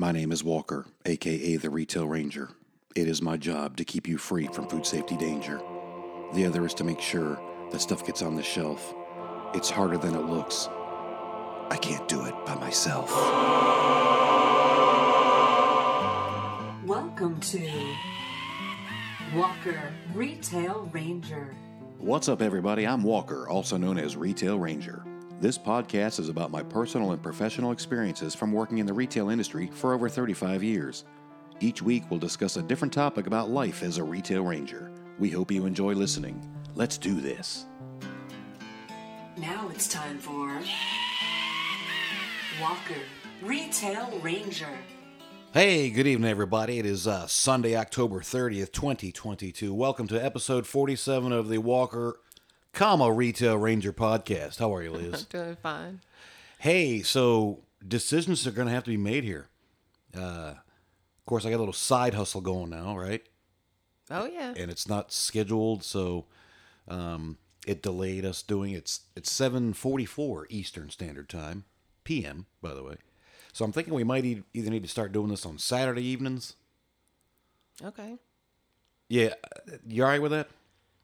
My name is Walker, aka the Retail Ranger. It is my job to keep you free from food safety danger. The other is to make sure that stuff gets on the shelf. It's harder than it looks. I can't do it by myself. Welcome to Walker Retail Ranger. What's up, everybody? I'm Walker, also known as Retail Ranger. This podcast is about my personal and professional experiences from working in the retail industry for over 35 years. Each week, we'll discuss a different topic about life as a retail ranger. We hope you enjoy listening. Let's do this. Now it's time for Walker Retail Ranger. Hey, good evening, everybody. It is uh, Sunday, October 30th, 2022. Welcome to episode 47 of the Walker, comma, Retail Ranger podcast. How are you, Liz? Doing fine. hey, so decisions are going to have to be made here. Uh, of course, I got a little side hustle going now, right? Oh yeah. And it's not scheduled, so um, it delayed us doing it's it's 7:44 Eastern Standard Time, PM, by the way. So I'm thinking we might e- either need to start doing this on Saturday evenings. Okay. Yeah, you all right with that?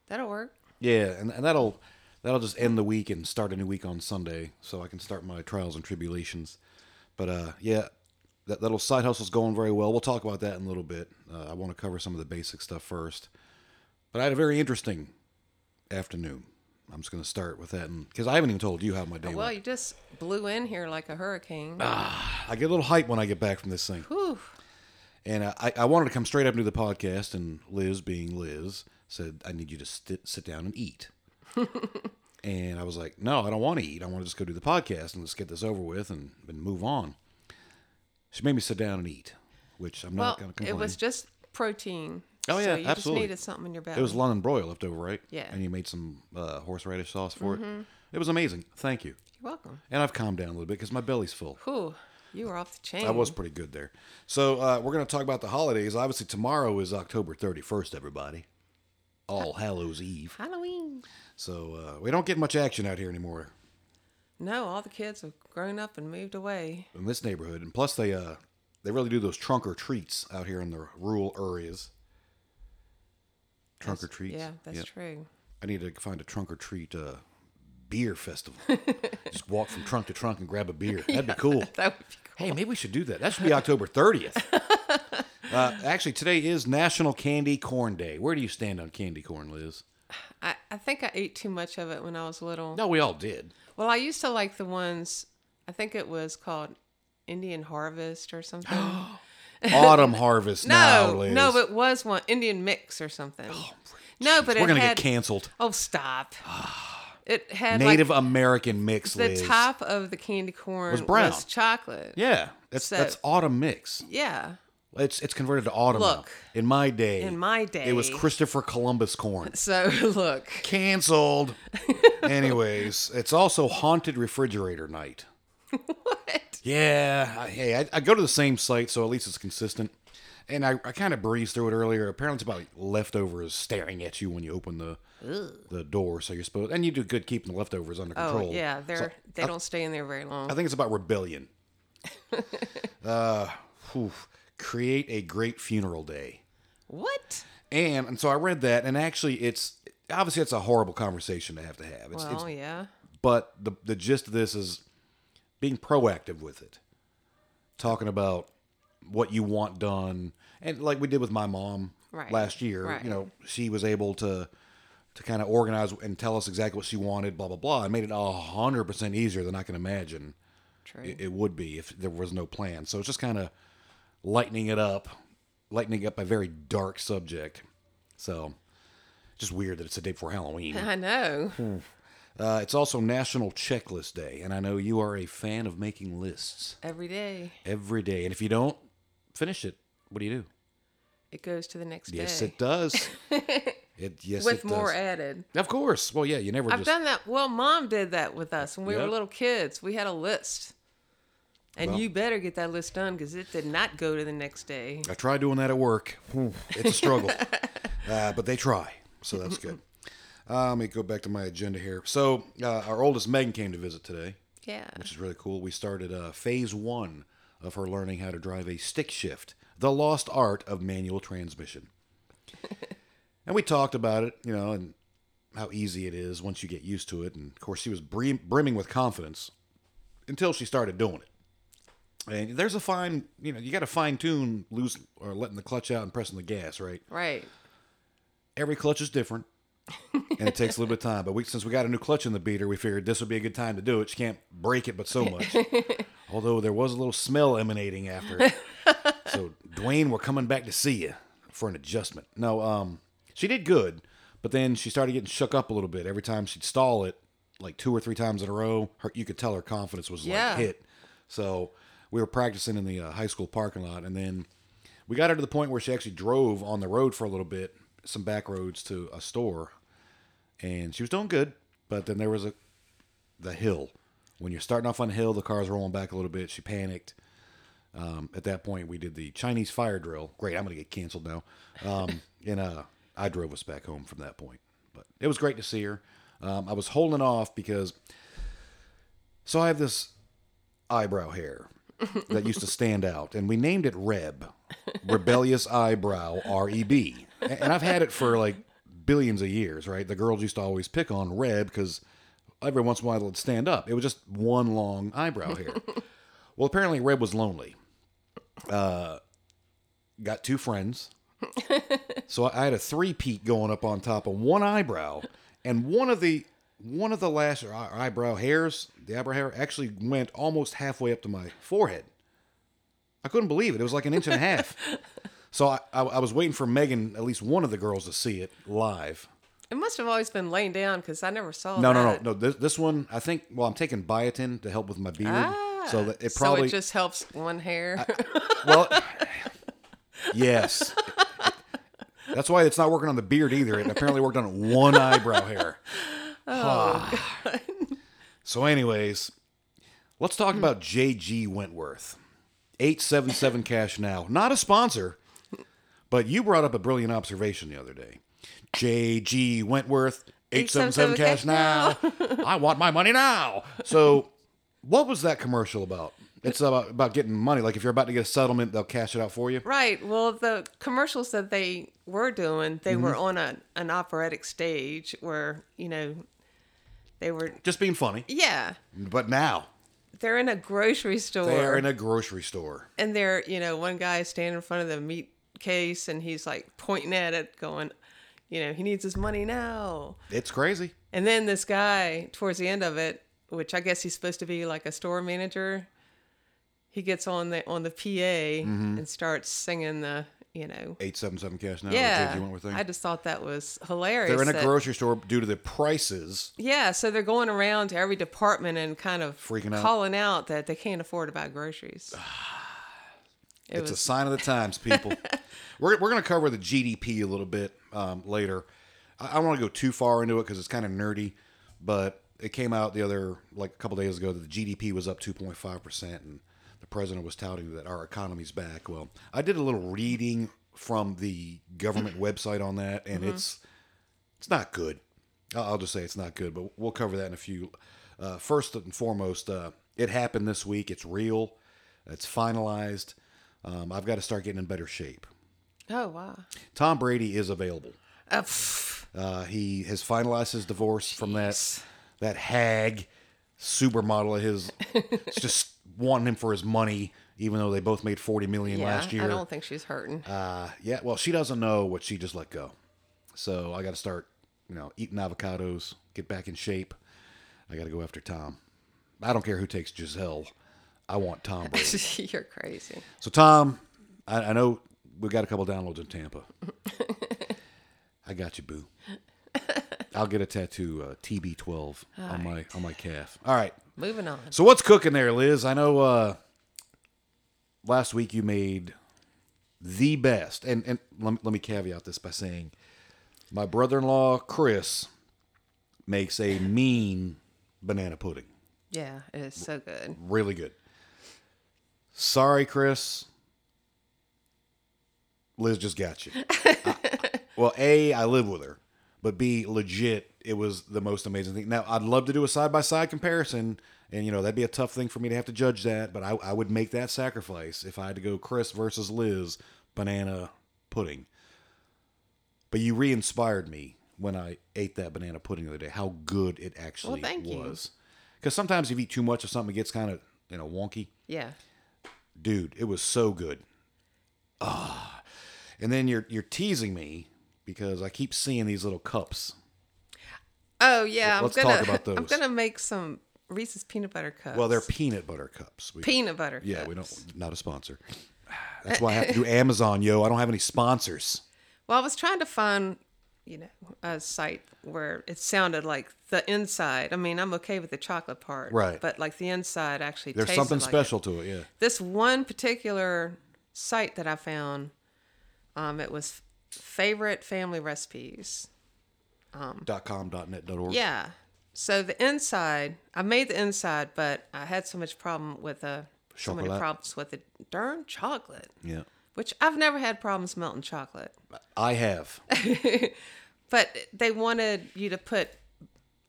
That'll work. Yeah, and, and that'll that'll just end the week and start a new week on Sunday, so I can start my trials and tribulations. But uh, yeah, that that little side hustle's going very well. We'll talk about that in a little bit. Uh, I want to cover some of the basic stuff first. But I had a very interesting afternoon. I'm just going to start with that, because I haven't even told you how my day Well, went. you just blew in here like a hurricane. I get a little hype when I get back from this thing. Whew. And I, I wanted to come straight up into the podcast, and Liz, being Liz, said, I need you to sit, sit down and eat. and I was like, no, I don't want to eat. I want to just go do the podcast and let's get this over with and, and move on. She made me sit down and eat, which I'm Well, not going to complain. it was just protein. Oh, yeah, so you absolutely. just needed something in your belly. It was London broil left over, right? Yeah. Mm-hmm. And you made some uh, horseradish sauce for it. It was amazing. Thank you. You're welcome. And I've calmed down a little bit because my belly's full. Whew. You were off the chain. I was pretty good there. So uh, we're going to talk about the holidays. Obviously, tomorrow is October 31st, everybody. All Hallows Eve. Halloween. So uh, we don't get much action out here anymore No, all the kids have grown up and moved away. in this neighborhood, and plus they uh, they really do those trunk or treats out here in the rural areas. Trunk or That's- treats. Yeah, that's Yep. true. I need to find a trunk or treat uh, beer festival. Just walk from trunk to trunk and grab a beer. That'd be cool. That would be cool. Hey, maybe we should do that. That should be October 30th. uh, actually, today is National Candy Corn Day. Where do you stand on candy corn, Liz? I, I think I ate too much of it when I was little. No, we all did. Well, I used to like the ones, I think it was called Indian Harvest or something. Autumn harvest now, No, Liz. no, it was one Indian mix or something. no, but We're it gonna had. get canceled. Oh, stop! it had Native like American mix, the Liz. top of the candy corn Was brown. chocolate. Yeah, that's So- that's autumn mix. Yeah. It's it's converted to autumn. now. Look. in my day, In my day, it was. Christopher Columbus corn. So look, Canceled. Anyways, it's also haunted refrigerator night. what? Yeah, I, hey, I, I go to the same site, so at least it's consistent. And I, I kind of breezed through it earlier. Apparently, it's about leftovers staring at you when you open the the door. So you're supposed, and you do good keeping the leftovers under control. Oh control. yeah, they're So they don't stay in there very long. I think it's about rebellion. uh, whew, create a great funeral day. what? And and so I read that, and actually, it's obviously it's a horrible conversation to have to have. It's, Well, it's yeah. but the the gist of this is being proactive with it, talking about what you want done, and like we did with my mom Right. last year. Right. You know, she was able to to kind of organize and tell us exactly what she wanted, blah blah blah, and made it a hundred percent easier than I can imagine True. it, it would be if there was no plan. So it's just kind of lightening it up, lightening up a very dark subject. So just weird that it's the day before Halloween. I know. Uh, it's also National Checklist Day, and I know you are a fan of making lists Every day every day. And if you don't finish it, what do you do? it goes to the next Yes, day Yes, it does. it yes, with it more does. added. Of course. Well, yeah, you never I've just. done that. Well, mom did that with us when we Yep. were little kids. We had a list. And Well- you better get that list done because it did not go to the next day. I tried doing that at work. It's a struggle, uh, but they try, so that's good. Uh, let me go back to my agenda here. So, uh, our oldest Megan came to visit today, Yeah. which is really cool. We started uh, phase one of her learning how to drive a stick shift, the lost art of manual transmission. and we talked about it, you know, and how easy it is once you get used to it. And of course, she was brim- brimming with confidence until she started doing it. And there's a fine, you know, you got to fine tune loose or letting the clutch out and pressing the gas, right? Right. Every clutch is different, and it takes a little bit of time. But we, since we got a new clutch in the beater, we figured this would be a good time to do it. She can't break it, but so much. Although there was a little smell emanating after. it. so Dwayne, we're coming back to see you for an adjustment. No, um, she did good, but then she started getting shook up a little bit every time she'd stall it, like two or three times in a row. Her, you could tell her confidence was Yeah. like hit. So we were practicing in the uh, high school parking lot, and then we got her to the point where she actually drove on the road for a little bit, some back roads to a store, and she was doing good. But then there was a the hill. When you're starting off on the hill, the car's rolling back a little bit. She panicked. Um, at that point, we did the Chinese fire drill. Great, I'm gonna get canceled now. Um, and uh, I drove us back home from that point. But it was great to see her. Um, I was holding off because so I have this eyebrow hair that used to stand out, and we named it Reb, Rebellious Eyebrow, R E B. And I've had it for like billions of years, right? The girls used to always pick on Reb because every once in a while it'd stand up. It was just one long eyebrow hair. well, apparently Reb was lonely. Uh, got two friends. so I had a three peak going up on top of one eyebrow, and one of the one of the last eye- eyebrow hairs, the eyebrow hair, actually went almost halfway up to my forehead. I couldn't believe it. It was like an inch and a half. So I, I, I was waiting for Megan, at least one of the girls, to see it live. It must have always been laying down because I never saw No, no, no, no. This, this one, I think. Well, I'm taking biotin to help with my beard, Ah, so that it probably. so it just helps one hair. Well, yes. That's why it's not working on the beard either. It apparently worked on one eyebrow hair. Oh, God. so, anyways, let's talk about JG Wentworth. 877 Cash Now. Not a sponsor, but you brought up a brilliant observation the other day. JG Wentworth, 877 Cash Now. I want my money now. So, what was that commercial about? It's about, about getting money. Like if you're about to get a settlement, they'll cash it out for you. right. Well, the commercials that they were doing, they were Mm-hmm. on a, an operatic stage where, you know, they were, Just being funny. yeah, But now they're in a grocery store. they're in a grocery store. and they're, you know, one guy is standing in front of the meat case and he's like pointing at it, going, you know, he needs his money now. It's crazy. And then this guy, towards the end of it, which I guess he's supposed to be like a store manager, he gets on the on the PA Mm-hmm. and starts singing the, you know, 877 Cash Now. yeah. JG Wentworth thing. I just thought that was hilarious. They're in a that- grocery store due to the prices. Yeah, so they're going around to every department and kind of Freaking out. calling out that they can't afford to buy groceries. It it's a sign of the times, people. we're we're going to cover the GDP a little bit um, later. I, I don't want to go too far into it because it's kind of nerdy, but it came out the other, like a couple days ago, that the GDP was up 2.5%, and the president was touting that our economy's back. Well, I did a little reading from the government website on that, and it's it's not good. I'll just say it's not good, but we'll cover that in a few. Uh, first and foremost, uh, it happened this week. It's real. It's finalized. Um, I've got to start getting in better shape. oh wow. Tom Brady is available. Uh, Uh, he has finalized his divorce from that that hag supermodel of his. It's just wanting him for his money, even though they both made forty million yeah, last year. I don't think she's hurting. Uh, yeah, well, she doesn't know what she just let go. So I got to start, you know, eating avocados, get back in shape. I got to go after Tom. I don't care who takes Gisele. I want Tom Brady. You're crazy. so Tom, I, I know we've got a couple downloads in Tampa. I got you, boo. I'll get a tattoo, uh, TB12 on my on my calf. All right. Moving on. So what's cooking there, Liz? I know uh, last week you made the best, and and let me, let me caveat this by saying my brother-in-law Chris makes a mean banana pudding, Yeah, it is so good. really good. Sorry, Chris. Liz just got you. I- well, a I live with her, but b legit, it was the most amazing thing. Now I'd love to do a side by side comparison And you know that'd be a tough thing for me to have to judge that, but I, I would make that sacrifice if I had to go Chris versus Liz banana pudding. But you re-inspired me when I ate that banana pudding the other day. How good it actually thank was. Because sometimes if you eat too much of something, it gets kind of you know wonky. Yeah. Dude, it was so good. Ah, and then you're you're teasing me because I keep seeing these little cups. Oh yeah, Let's I'm gonna talk about those. I'm gonna make some Reese's peanut butter cups. Well, they're peanut butter cups. We, peanut butter. Yeah, cups. we don't. Not a sponsor. That's why I have to do Amazon, yo. I don't have any sponsors. Well, I was trying to find, you know, a site where it sounded like the inside. I mean, I'm okay with the chocolate part, Right. But like the inside actually There's something like it. special to it. Yeah. This one particular site that I found, um, it was favorite family recipes. Um, Dot com. Dot net. Dot org. Yeah. So the inside, I made the inside, but I had so much problem with uh, so many problems with the darn chocolate, Yeah. which I've never had problems melting chocolate. I have. But they wanted you to put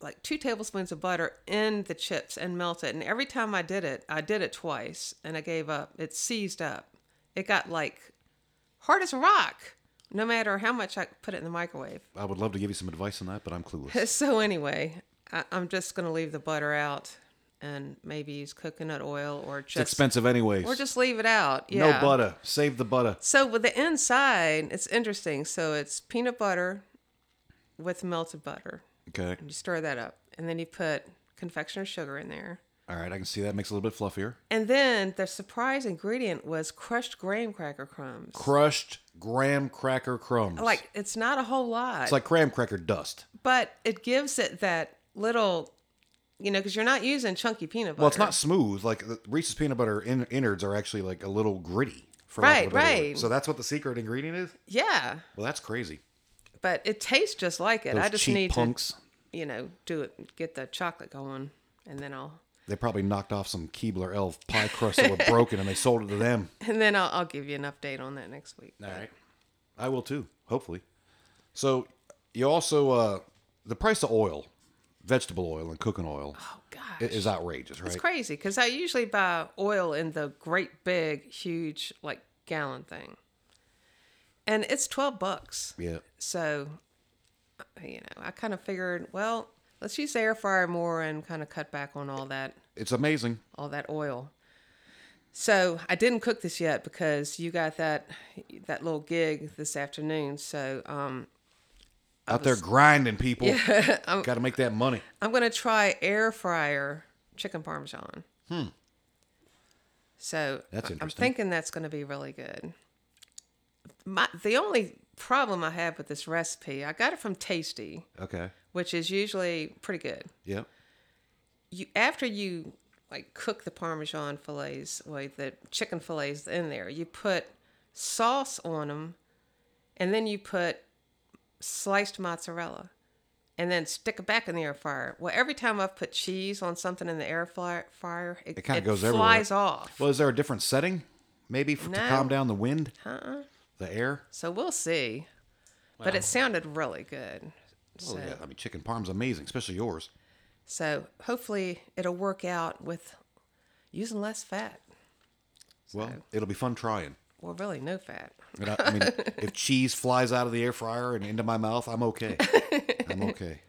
like two tablespoons of butter in the chips and melt it. And every time I did it, I did it twice and I gave up. It seized up. It got like hard as a rock, no matter how much I put it in the microwave. I would love to give you some advice on that, but I'm clueless. So, anyway, I, I'm just going to leave the butter out and maybe use coconut oil or It's just. expensive anyways. Or just leave it out. Yeah. No butter. Save the butter. So with the inside, it's interesting. So it's peanut butter with melted butter. Okay. You stir that up, and then you put confectioner's sugar in there. All right. I can see that makes it a little bit fluffier. And then the surprise ingredient was crushed graham cracker crumbs. Crushed graham cracker crumbs. Like it's not a whole lot, it's like graham cracker dust. but it gives it that little, you know, because you're not using chunky peanut butter. Well, it's not smooth. Like the Reese's peanut butter in, innards are actually like a little gritty. For lack Right, word. right. So that's what the secret ingredient is. Yeah, Well, that's crazy. but it tastes just like it. Those I just need punks. to, you know, do it, get the chocolate going, and then I'll, They probably knocked off some Keebler Elf pie crusts that were broken and they sold it to them. and then I'll, I'll give you an update on that next week. All right. I will too, hopefully. So you also uh the price of oil, vegetable oil and cooking oil Oh gosh. is outrageous, right? It's crazy because I usually buy oil in the great big, huge, like gallon thing, and it's twelve bucks. Yeah. So, uh, you know, I kind of figured, well, let's use the air fryer more and kind of cut back on all that, It's amazing. all that oil. So I didn't cook this yet because you got that that little gig this afternoon. So um, Out there grinding people. Yeah, Got to make that money. I'm gonna try air fryer chicken parmesan. Hmm. So That's I- I'm thinking that's gonna be really good. My the only problem I have with this recipe, I got it from Tasty, Okay. which is usually pretty good. Yeah. You after you like cook the parmesan fillets, like the chicken fillets in there, you put sauce on them, and then you put sliced mozzarella, and then stick it back in the air fryer. Well, every time I've put cheese on something in the air fryer, it, It kind of goes everywhere. flies off. Well, is there a different setting? Maybe for, to calm down the wind, Uh-uh. The air. So we'll see. But it sounded really good. Oh So, yeah, I mean chicken parm's amazing, especially yours. so hopefully it'll work out with using less fat. Well, it'll be fun trying. Well, really, no fat. I, I mean, if cheese flies out of the air fryer and into my mouth, I'm okay. I'm okay.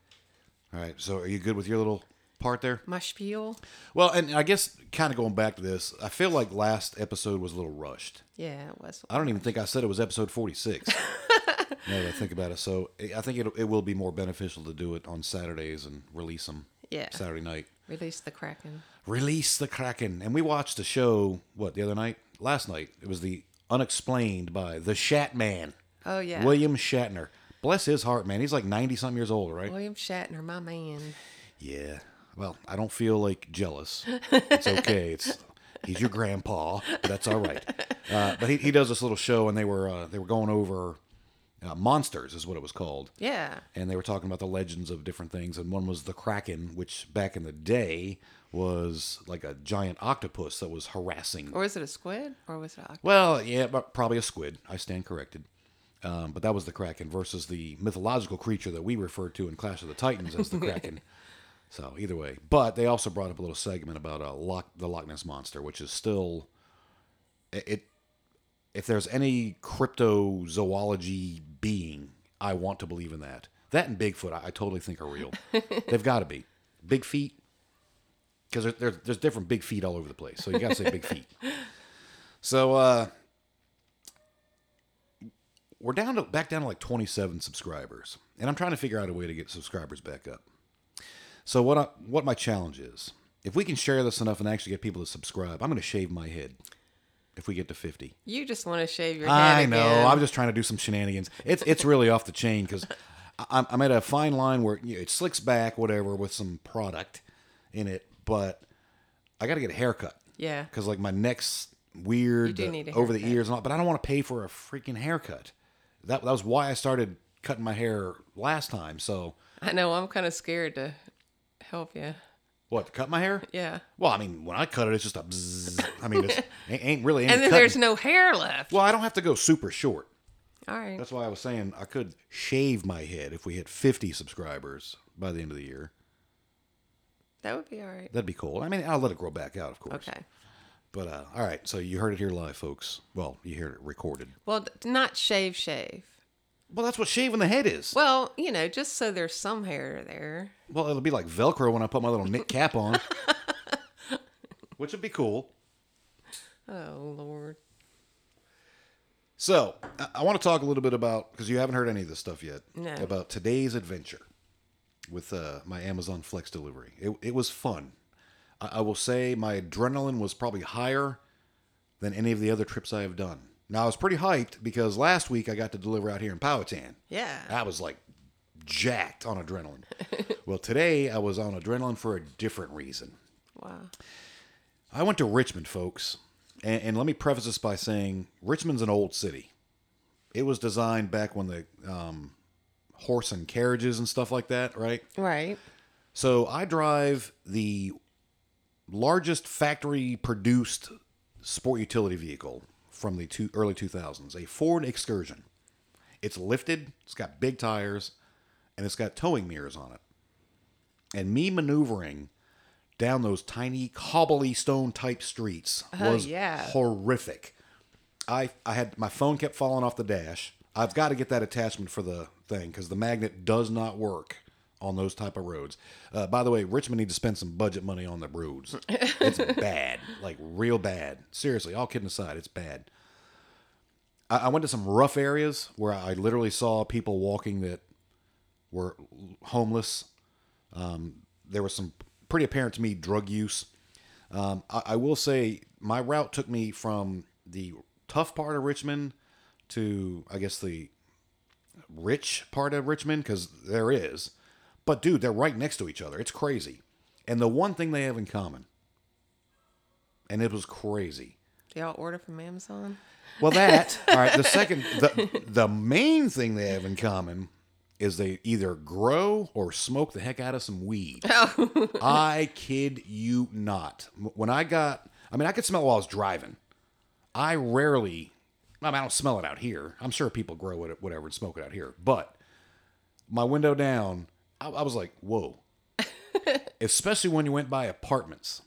All right. So, are you good with your little part there? My spiel. Well, and I guess kind of going back to this, I feel like last episode was a little rushed. Yeah, it was. I don't even think I said it was episode 46. now that I think about it, so I think it it will be more beneficial to do it on Saturdays and release them. Yeah. Saturday night. Release the Kraken. Release the Kraken. And we watched a show, what, the other night? Last night. It was the Unexplained by The Shat Man. Oh, yeah. William Shatner. Bless his heart, man. He's like 90 something years old, right? William Shatner, my man. Yeah. Well, I don't feel like jealous. It's okay. It's he's your grandpa. That's all right. Uh, but he, he does this little show, and they were uh, they were going over uh, monsters, is what it was called. Yeah. and they were talking about the legends of different things and one was the kraken which back in the day was like a giant octopus that was harassing Or was it a squid? Or was it a well yeah but probably a squid i stand corrected um, but that was the kraken versus the mythological creature that we refer to in clash of the titans as the kraken So either way, but they also brought up a little segment about uh, Loch, the Loch Ness monster, which is still it. it if there's any cryptozoology being, I want to believe in that. That and Bigfoot, I, I totally think are real. They've got to be big feet, because there, there, there's different big feet all over the place. So you got to say big feet. So uh, we're down to back down to like 27 subscribers, and I'm trying to figure out a way to get subscribers back up. So what I, what my challenge is, if we can share this enough and actually get people to subscribe, I'm going to shave my head. If we get to 50, You just want to shave your head. I know. again. I'm just trying to do some shenanigans. It's it's really off the chain because I'm, I'm at a fine line where you know, it slicks back, whatever, with some product in it. But I got to get a haircut Yeah. because like my neck's weird You do the- need a over the ears and all. But I don't want to pay for a freaking haircut. That that was why I started cutting my hair last time. So I know. I'm kind of scared to help you. what? Cut my hair? Yeah. Well, I mean, when I cut it, it's just a. Bzzz. I mean, it's ain't ain't really. Any And then cutting. there's no hair left. Well, I don't have to go super short. All right. That's why I was saying I could shave my head if we hit 50 subscribers by the end of the year. That would be all right. That'd be cool. I mean, I'll let it grow back out, of course. Okay. But uh, all right, so you heard it here live, folks. Well, you heard it recorded. Well, not shave, shave. Well, that's what shaving the head is. Well, you know, just so there's some hair there. Well, it'll be like Velcro when I put my little knit cap on, which would be cool. Oh Lord. So I, I want to talk a little bit about because you haven't heard any of this stuff yet. No. About today's adventure with uh, my Amazon Flex delivery. It, it was fun. I, I will say my adrenaline was probably higher than any of the other trips I have done. Now I was pretty hyped because last week I got to deliver out here in Powhatan. Yeah. I was like jacked on adrenaline. well, today I was on adrenaline for a different reason. Wow. I went to Richmond, folks. And, and let me preface this by saying Richmond's an old city. It was designed back when the um, horse and carriages and stuff like that, right? Right. So I drive the largest factory produced sport utility vehicle from the two, early 2000s, a Ford Excursion. It's lifted, it's got big tires, and it's got towing mirrors on it. And me maneuvering down those tiny cobbly stone type streets Oh, was yeah. horrific. I I had my phone kept falling off the dash. I've got to get that attachment for the thing because the magnet does not work on those type of roads. Uh, by the way, Richmond needs to spend some budget money on the roads. It's bad, like real bad. Seriously, all kidding aside, it's bad. I, I went to some rough areas where I literally saw people walking that were homeless. Um, there was some pretty apparent to me drug use. Um, I, I will say my route took me from the tough part of Richmond to, I guess, the rich part of Richmond, because there is. But dude, they're right next to each other. It's crazy. And the one thing they have in common, and it was crazy. Do y'all order from Amazon? Well, that all right. The second, the the main thing they have in common is they either grow or smoke the heck out of some weed. Oh. I kid you not. When I got, I mean, I could smell while I was driving. I rarely, I mean, I don't smell it out here. I'm sure people grow it, whatever, and smoke it out here. But my window down, I, I was like, whoa. Especially when you went by apartments.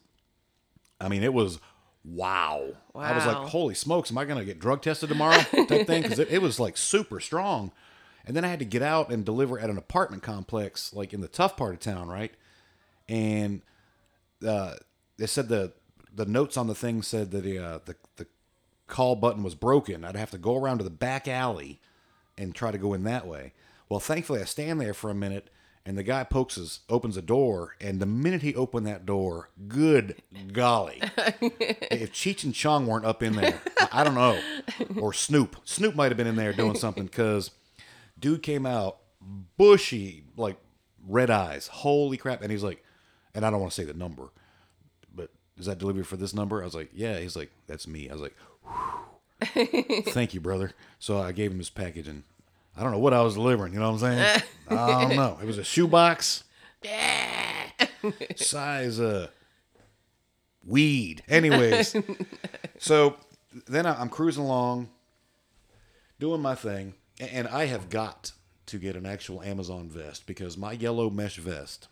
I mean, it was wow. I was like, holy smokes, am I going to get drug tested tomorrow? type thing. Because it, it was like super strong. And then I had to get out and deliver at an apartment complex, like in the tough part of town, right? And uh, they said the the notes on the thing said that the, uh, the the call button was broken. I'd have to go around to the back alley and try to go in that way. Well, thankfully, I stand there for a minute, and the guy pokes opens a door, and the minute he opened that door, good golly, if Cheech and Chong weren't up in there, I, don't know, or Snoop, Snoop might have been in there doing something because dude came out bushy, like red eyes, holy crap, and he's like, and I don't want to say the number, but is that delivery for this number? I was like, yeah. He's like, that's me. I was like, thank you, brother. So I gave him his package, and I don't know what I was delivering. You know what I'm saying? I don't know. It was a shoebox. Size uh weed. Anyways, so then I'm cruising along, doing my thing, and I have got to get an actual Amazon vest because my yellow mesh vest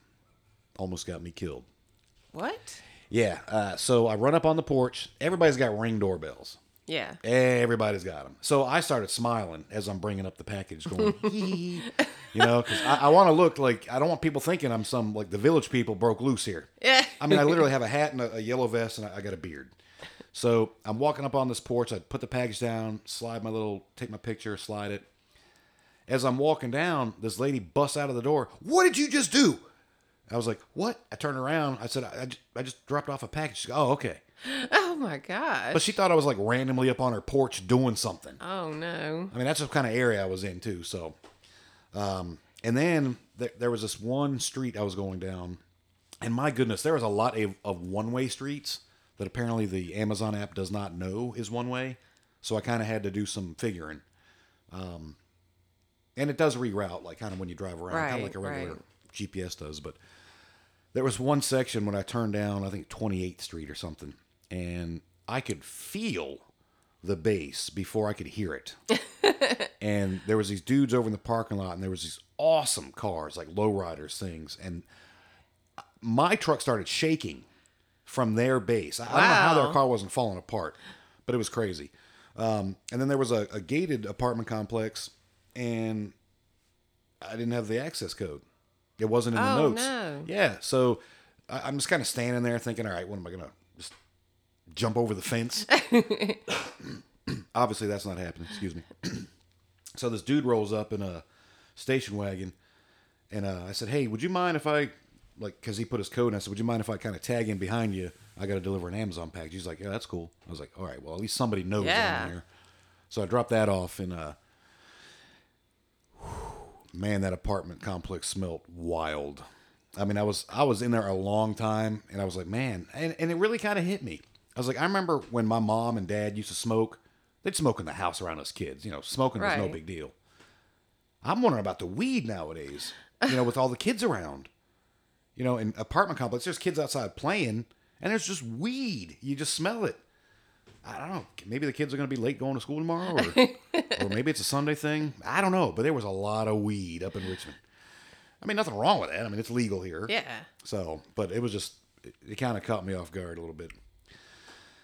almost got me killed. What? Yeah. Uh, so I run up on the porch. Everybody's got ring doorbells. Yeah. Everybody's got them. So I started smiling as I'm bringing up the package, going, you know, because I, I want to look like I don't want people thinking I'm some like the village people broke loose here. Yeah. I mean, I literally have a hat and a, a yellow vest, and I, I got a beard. So I'm walking up on this porch. I put the package down, slide my little, take my picture, slide it. As I'm walking down, this lady busts out of the door. What did you just do? I was like, what? I turned around. I said, I, I, just, dropped off a package. She goes, oh, okay. Oh my gosh. But she thought I was like randomly up on her porch doing something. oh no. I mean, that's the kind of area I was in too. So, um, and then there, there was this one street I was going down, and my goodness, there was a lot of, of one way streets that apparently the Amazon app does not know is one way. So I kind of had to do some figuring. Um, and it does reroute, like kind of when you drive around, kind of like a regular right. GPS does. But there was one section when I turned down, I think 28th Street or something, and I could feel the bass before I could hear it. and there was these dudes over in the parking lot, and there was these awesome cars, like lowriders things, and my truck started shaking from their bass. I, I don't know how their car wasn't falling apart, but it was crazy. Um, and then there was a, a gated apartment complex, and I didn't have the access code. It wasn't in the Oh, notes. no. Yeah, so I, I'm just kind of standing there thinking, all right, what am I gonna just jump over the fence? Obviously, that's not happening. Excuse me. so this dude rolls up in a station wagon, and uh, I said, "Hey, would you mind if I like?" Because he put his code, and I said, "Would you mind if I kind of tag in behind you? I got to deliver an Amazon package." He's like, "Yeah, that's cool." I was like, "All right, well, at least somebody knows Yeah. I'm here." So I dropped that off, and uh, man, that apartment complex smelt wild. I mean, I was I was in there a long time, and I was like, man, and, and it really kind of hit me. I was like, I remember when my mom and dad used to smoke. They'd smoke in the house around us kids. You know, smoking was no big deal. I'm wondering about the weed nowadays. You know, with all the kids around. You know, in apartment complex, there's kids outside playing, and there's just weed. You just smell it. I don't know. Maybe the kids are going to be late going to school tomorrow, or, or maybe it's a Sunday thing. I don't know. But there was a lot of weed up in Richmond. I mean, nothing wrong with that. I mean, it's legal here. Yeah. So, but it was just, it, it kind of caught me off guard a little bit.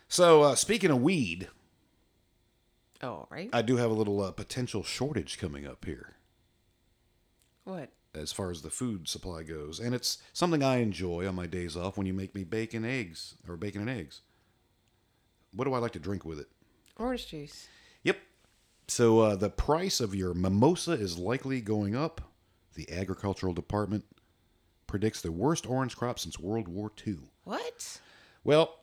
So, uh, speaking of weed, All right. I do have a little uh, potential shortage coming up here what? as far as the food supply goes. And it's something I enjoy on my days off when you make me bacon, eggs, or bacon and eggs. What do I like to drink with it? Orange juice. Yep. So uh, the price of your mimosa is likely going up. The agricultural department predicts the worst orange crop since World War II. What? Well,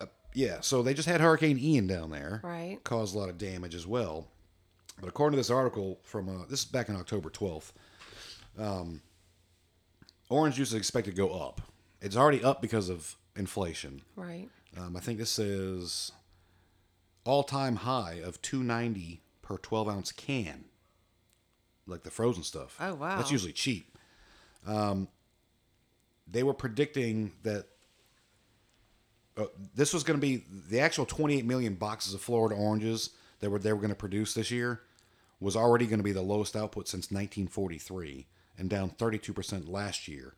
uh, yeah. So they just had Hurricane Ian down there, Right. Caused a lot of damage as well. But according to this article from uh, this is back in October twelfth, um, orange juice is expected to go up. It's already up because of inflation. Right. Um, I think this says all time high of two ninety per twelve ounce can, like the frozen stuff. Oh, wow. That's usually cheap. Um, they were predicting that uh, this was going to be the actual twenty eight million boxes of Florida oranges that were they were going to produce this year was already going to be the lowest output since 1943 and down 32% last year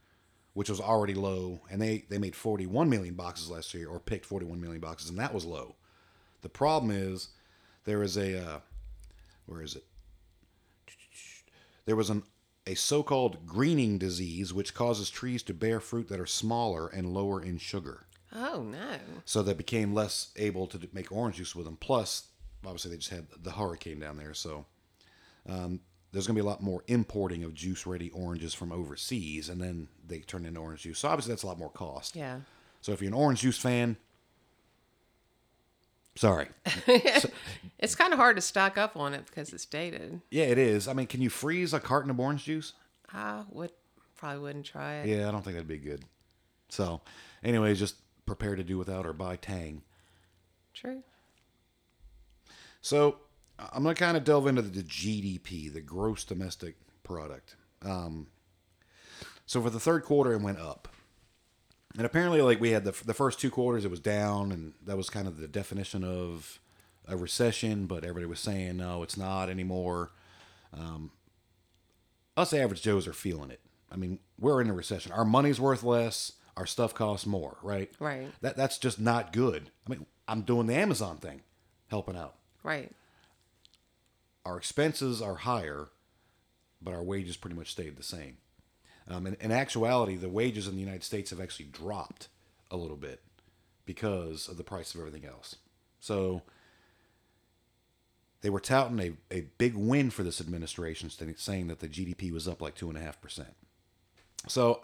which was already low, and they they made 41 million boxes last year, or picked 41 million boxes, and that was low. The problem is there is a uh, where is it? There was an a so-called greening disease which causes trees to bear fruit that are smaller and lower in sugar, Oh no. so they became less able to make orange juice with them. Plus, obviously, they just had the hurricane down there, so um, there's going to be a lot more importing of juice-ready oranges from overseas, and then they turn into orange juice. So obviously, that's a lot more cost. Yeah. So if you're an orange juice fan, sorry. It's kind of hard to stock up on it because it's dated. Yeah, it is. I mean, can you freeze a carton of orange juice? I would probably wouldn't try it. Yeah, I don't think that'd be good. So, anyways, just prepare to do without or buy Tang. True. So I'm going to kind of delve into the GDP, the gross domestic product. Um, so for the third quarter, it went up. And apparently, like we had the, the first two quarters, it was down, and that was kind of the definition of a recession. But everybody was saying, no, it's not anymore. Um, us average Joes are feeling it. I mean, we're in a recession. Our money's worth less. Our stuff costs more, right? Right. That that's just not good. I mean, I'm doing the Amazon thing, helping out. Right. Our expenses are higher, but our wages pretty much stayed the same. Um, in, in actuality, the wages in the United States have actually dropped a little bit because of the price of everything else. So they were touting a, a big win for this administration, saying- that the GDP was up like two and a half percent. So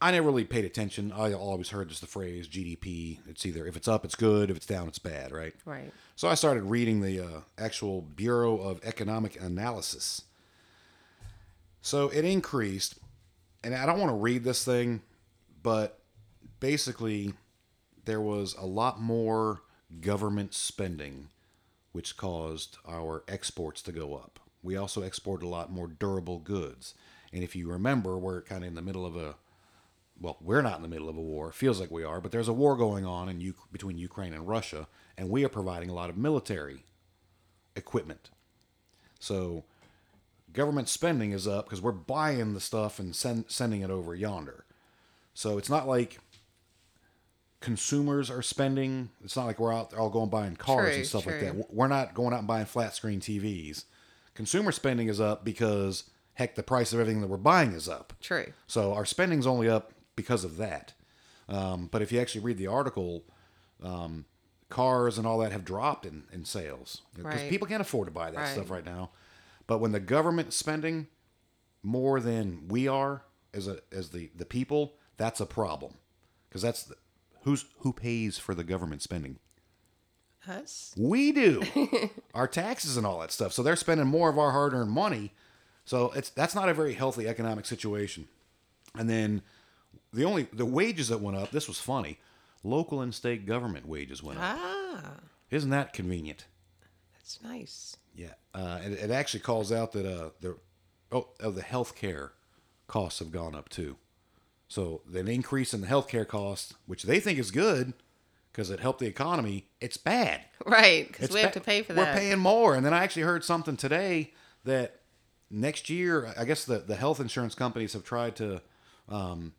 I never really paid attention. I always heard just the phrase GDP. It's either if it's up, it's good. If it's down, it's bad, right? Right. So I started reading the uh, actual Bureau of Economic Analysis. So it increased, and I don't want to read this thing, but basically, there was a lot more government spending, which caused our exports to go up. We also exported a lot more durable goods. And if you remember, we're kind of in the middle of a well, we're not in the middle of a war. It feels like we are, but there's a war going on in U- between Ukraine and Russia, and we are providing a lot of military equipment. So, government spending is up because we're buying the stuff and send, sending it over yonder. So it's not like consumers are spending. It's not like we're out all going buying cars True, and stuff like that. We're not going out and buying flat screen TVs. Consumer spending is up because heck, the price of everything that we're buying is up. True. So our spending's only up because of that. Um, but if you actually read the article, um, cars and all that have dropped in, in sales because Right. people can't afford to buy that Right. stuff right now. But when the government's spending more than we are as a as the the people, that's a problem because that's the, who's who pays for the government spending. Us. We do our taxes and all that stuff. So they're spending more of our hard-earned money. So it's that's not a very healthy economic situation. And then the only the wages that went up. This was funny. Local and state government wages went up. Ah, Isn't that convenient? That's nice. Yeah. Uh, and it actually calls out that uh, the oh, oh the healthcare costs have gone up too. So an increase in the healthcare costs, which they think is good because it helped the economy, it's bad. Right, because we have to pay for that. We're paying more. And then I actually heard something today that next year, I guess the, the health insurance companies have tried to um,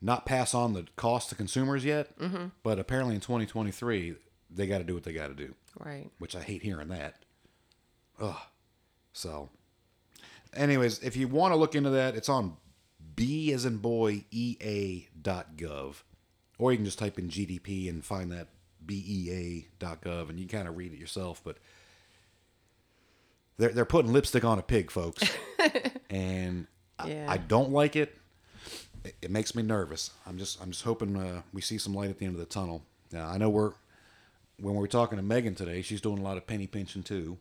not pass on the cost to consumers yet. Mm-hmm. But apparently in 2023, they got to do what they got to do, Right. which I hate hearing that. Ugh. So, anyways, if you want to look into that, it's on B as in boy, EA dot gov. Or you can just type in GDP and find that BEA.gov and you kind of read it yourself. But they're, they're putting lipstick on a pig, folks. and I- Yeah. I, don't like it. it. It makes me nervous. I'm just I'm just hoping uh, we see some light at the end of the tunnel. Now, I know we're when we were talking to Megan today, she's doing a lot of penny pinching too.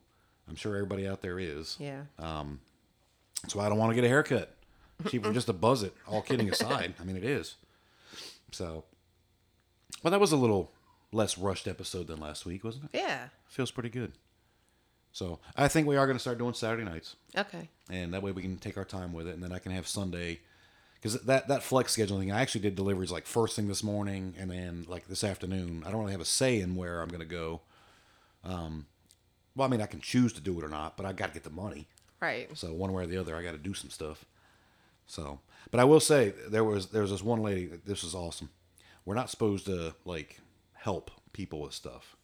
I'm sure everybody out there is. Yeah. Um, so I don't want to get a haircut. Cheaper just to buzz it. All kidding aside, I mean it is. So, well, that was a little less rushed episode than last week, wasn't it? yeah. Feels pretty good. So I think we are going to start doing Saturday nights, Okay. and that way we can take our time with it, and then I can have Sunday. Because that, that flex scheduling, I actually did deliveries like first thing this morning, and then like this afternoon. I don't really have a say in where I'm going to go. Um, well, I mean, I can choose to do it or not, but I got to get the money. Right. So one way or the other, I got to do some stuff. So, but I will say there was there was this one lady. This is awesome. We're not supposed to like help people with stuff.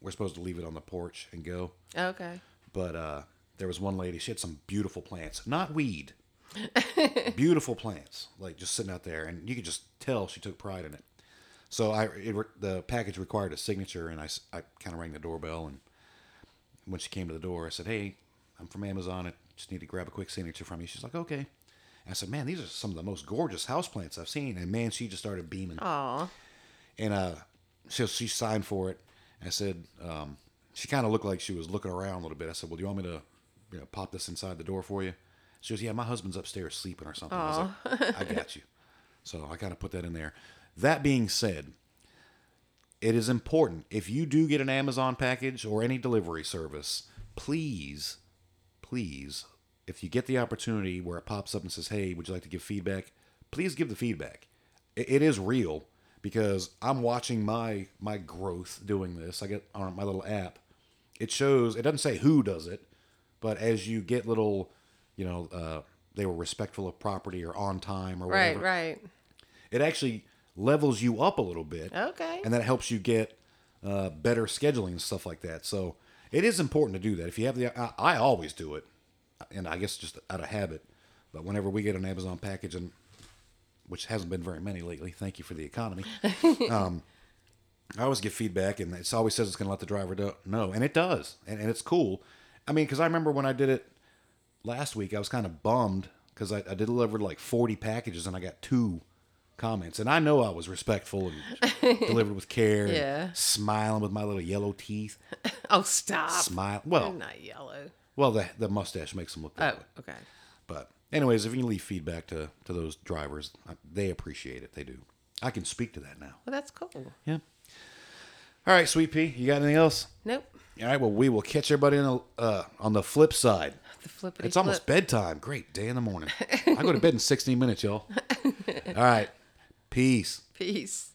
We're supposed to leave it on the porch and go. Okay. But uh, there was one lady. She had some beautiful plants, not weed. beautiful plants, like just sitting out there, and you could just tell she took pride in it. So I it, the package required a signature, and I, I kind of rang the doorbell, and when she came to the door, I said, "Hey, I'm from Amazon. I just need to grab a quick signature from you." She's like, "Okay." And I said, "Man, these are some of the most gorgeous houseplants I've seen." And man, she just started beaming. Aw. And uh, so she signed for it. I said, um, she kind of looked like she was looking around a little bit. I said, well, do you want me to, you know, pop this inside the door for you? She goes, yeah, my husband's upstairs sleeping or something. I was like, I got you. So I kind of put that in there. That being said, it is important if you do get an Amazon package or any delivery service, please, please, if you get the opportunity where it pops up and says, "Hey, would you like to give feedback?" Please give the feedback. It, it is real because I'm watching my my growth doing this. I get on my little app. It shows. It doesn't say who does it, but as you get little, you know, uh, they were respectful of property or on time or whatever. Right, right. It actually levels you up a little bit. Okay. And that helps you get uh, better scheduling and stuff like that. So it is important to do that. If you have the, I, I always do it, and I guess just out of habit. But whenever we get an Amazon package, and which hasn't been very many lately, thank you for the economy. um, I always get feedback, and it always says it's going to let the driver do- know, and it does, and, and it's cool. I mean, because I remember when I did it last week, I was kind of bummed because I, I delivered like 40 packages and I got two comments. And I know I was respectful and delivered with care and Yeah. smiling with my little yellow teeth. Oh, stop. Smile. They're Well, not yellow. well, the, the mustache makes them look that Oh, way. okay. But, anyways, if you can leave feedback to, to those drivers, they appreciate it. They do. I can speak to that now. Well, that's cool. Yeah. All right, Sweet Pea, you got anything else? Nope. All right, well, we will catch everybody on the, uh, on the flip side. The flippity It's almost flip. bedtime. Great day in the morning. I go to bed in 16 minutes, y'all. All right. Peace. Peace.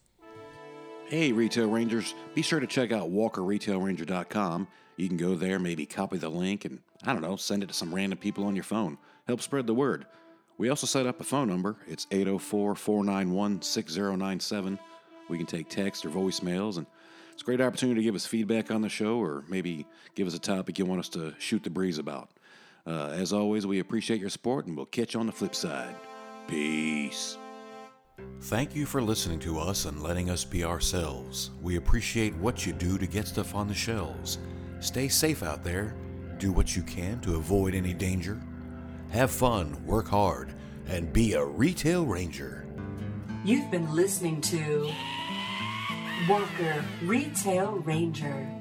Hey, Retail Rangers. Be sure to check out WalkerRetailRanger.com. You can go there, maybe copy the link, and I don't know, send it to some random people on your phone. Help spread the word. We also set up a phone number. It's 804 491 6097. We can take text or voicemails, and it's a great opportunity to give us feedback on the show or maybe give us a topic you want us to shoot the breeze about. Uh, as always, we appreciate your support, and we'll catch you on the flip side. Peace. Thank you for listening to us and letting us be ourselves. We appreciate what you do to get stuff on the shelves. Stay safe out there. Do what you can to avoid any danger. Have fun, work hard, and be a retail ranger. You've been listening to Walker Retail Ranger.